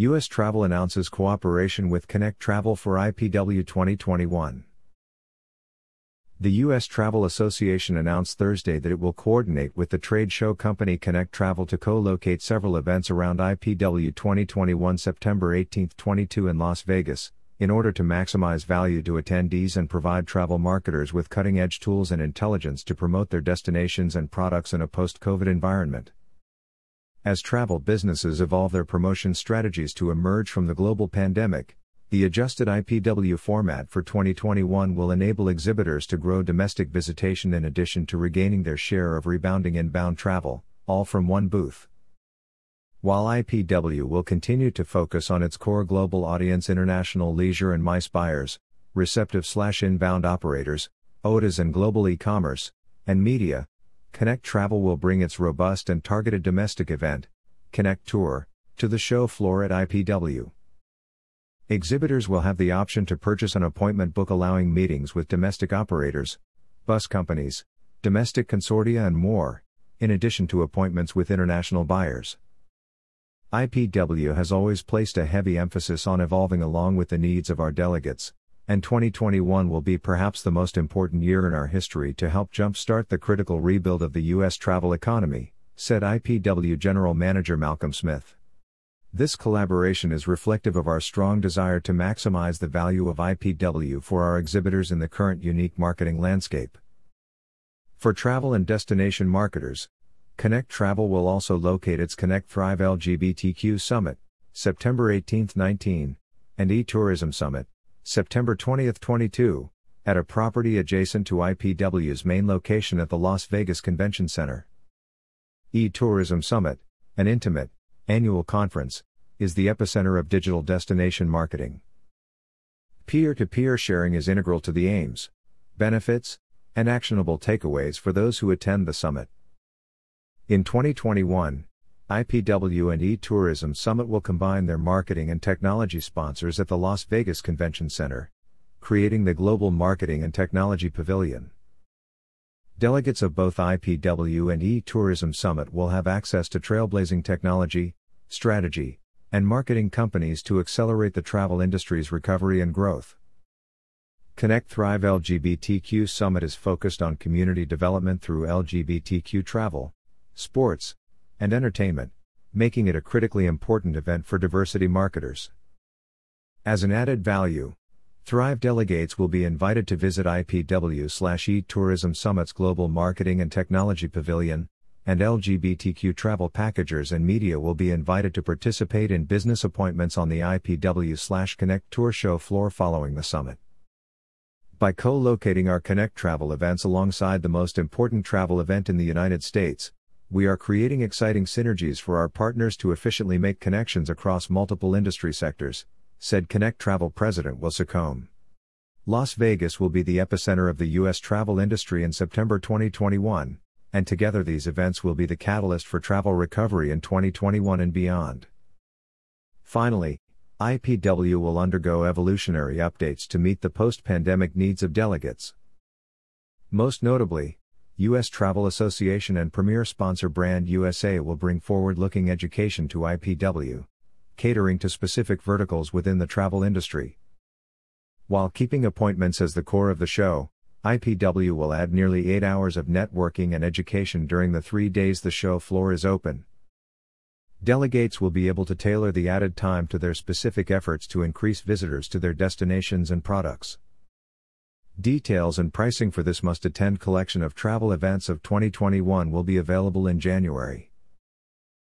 U.S. Travel announces cooperation with Connect Travel for IPW 2021. The U.S. Travel Association announced Thursday that it will coordinate with the trade show company Connect Travel to co locate several events around IPW 2021 September 18 22 in Las Vegas, in order to maximize value to attendees and provide travel marketers with cutting edge tools and intelligence to promote their destinations and products in a post COVID environment. As travel businesses evolve their promotion strategies to emerge from the global pandemic, the adjusted IPW format for 2021 will enable exhibitors to grow domestic visitation in addition to regaining their share of rebounding inbound travel, all from one booth. While IPW will continue to focus on its core global audience international leisure and MICE buyers, receptive slash inbound operators, OTAs and global e-commerce, and media, Connect Travel will bring its robust and targeted domestic event, Connect Tour, to the show floor at IPW. Exhibitors will have the option to purchase an appointment book allowing meetings with domestic operators, bus companies, domestic consortia, and more, in addition to appointments with international buyers. IPW has always placed a heavy emphasis on evolving along with the needs of our delegates, and 2021 will be perhaps the most important year in our history to help jumpstart the critical rebuild of the U.S. travel economy, said IPW General Manager Malcolm Smith. This collaboration is reflective of our strong desire to maximize the value of IPW for our exhibitors in the current unique marketing landscape. For travel and destination marketers, Connect Travel will also locate its Connect Thrive LGBTQ Summit, September 18 19, and eTourism Summit, September 20, 22, at a property adjacent to IPW's main location at the Las Vegas Convention Center. E-Tourism Summit, an intimate, annual conference, is the epicenter of digital destination marketing. Peer to peer sharing is integral to the aims, benefits, and actionable takeaways for those who attend the summit. In 2021, IPW and eTourism Summit will combine their marketing and technology sponsors at the Las Vegas Convention Center, creating the Global Marketing and Technology Pavilion. Delegates of both IPW and eTourism Summit will have access to trailblazing technology, strategy, and marketing companies to accelerate the travel industry's recovery and growth. Connect Thrive LGBTQ Summit is focused on community development through LGBTQ travel, sports, and entertainment, making it a critically important event for diversity marketers. As an added value, Thrive delegates will be invited to visit IPW Tourism Summit's Global Marketing and Technology Pavilion, and LGBTQ travel packagers and media will be invited to participate in business appointments on the IPW Connect Tour Show floor following the summit. By co locating our Connect travel events alongside the most important travel event in the United States, we are creating exciting synergies for our partners to efficiently make connections across multiple industry sectors, said Connect Travel President Will Seccombe. Las Vegas will be the epicenter of the U.S. travel industry in September 2021, and together these events will be the catalyst for travel recovery in 2021 and beyond. Finally, IPW will undergo evolutionary updates to meet the post pandemic needs of delegates. Most notably, U.S. Travel Association and premier sponsor Brand USA will bring forward looking education to IPW, catering to specific verticals within the travel industry. While keeping appointments as the core of the show, IPW will add nearly eight hours of networking and education during the three days the show floor is open. Delegates will be able to tailor the added time to their specific efforts to increase visitors to their destinations and products. Details and pricing for this must attend collection of travel events of 2021 will be available in January.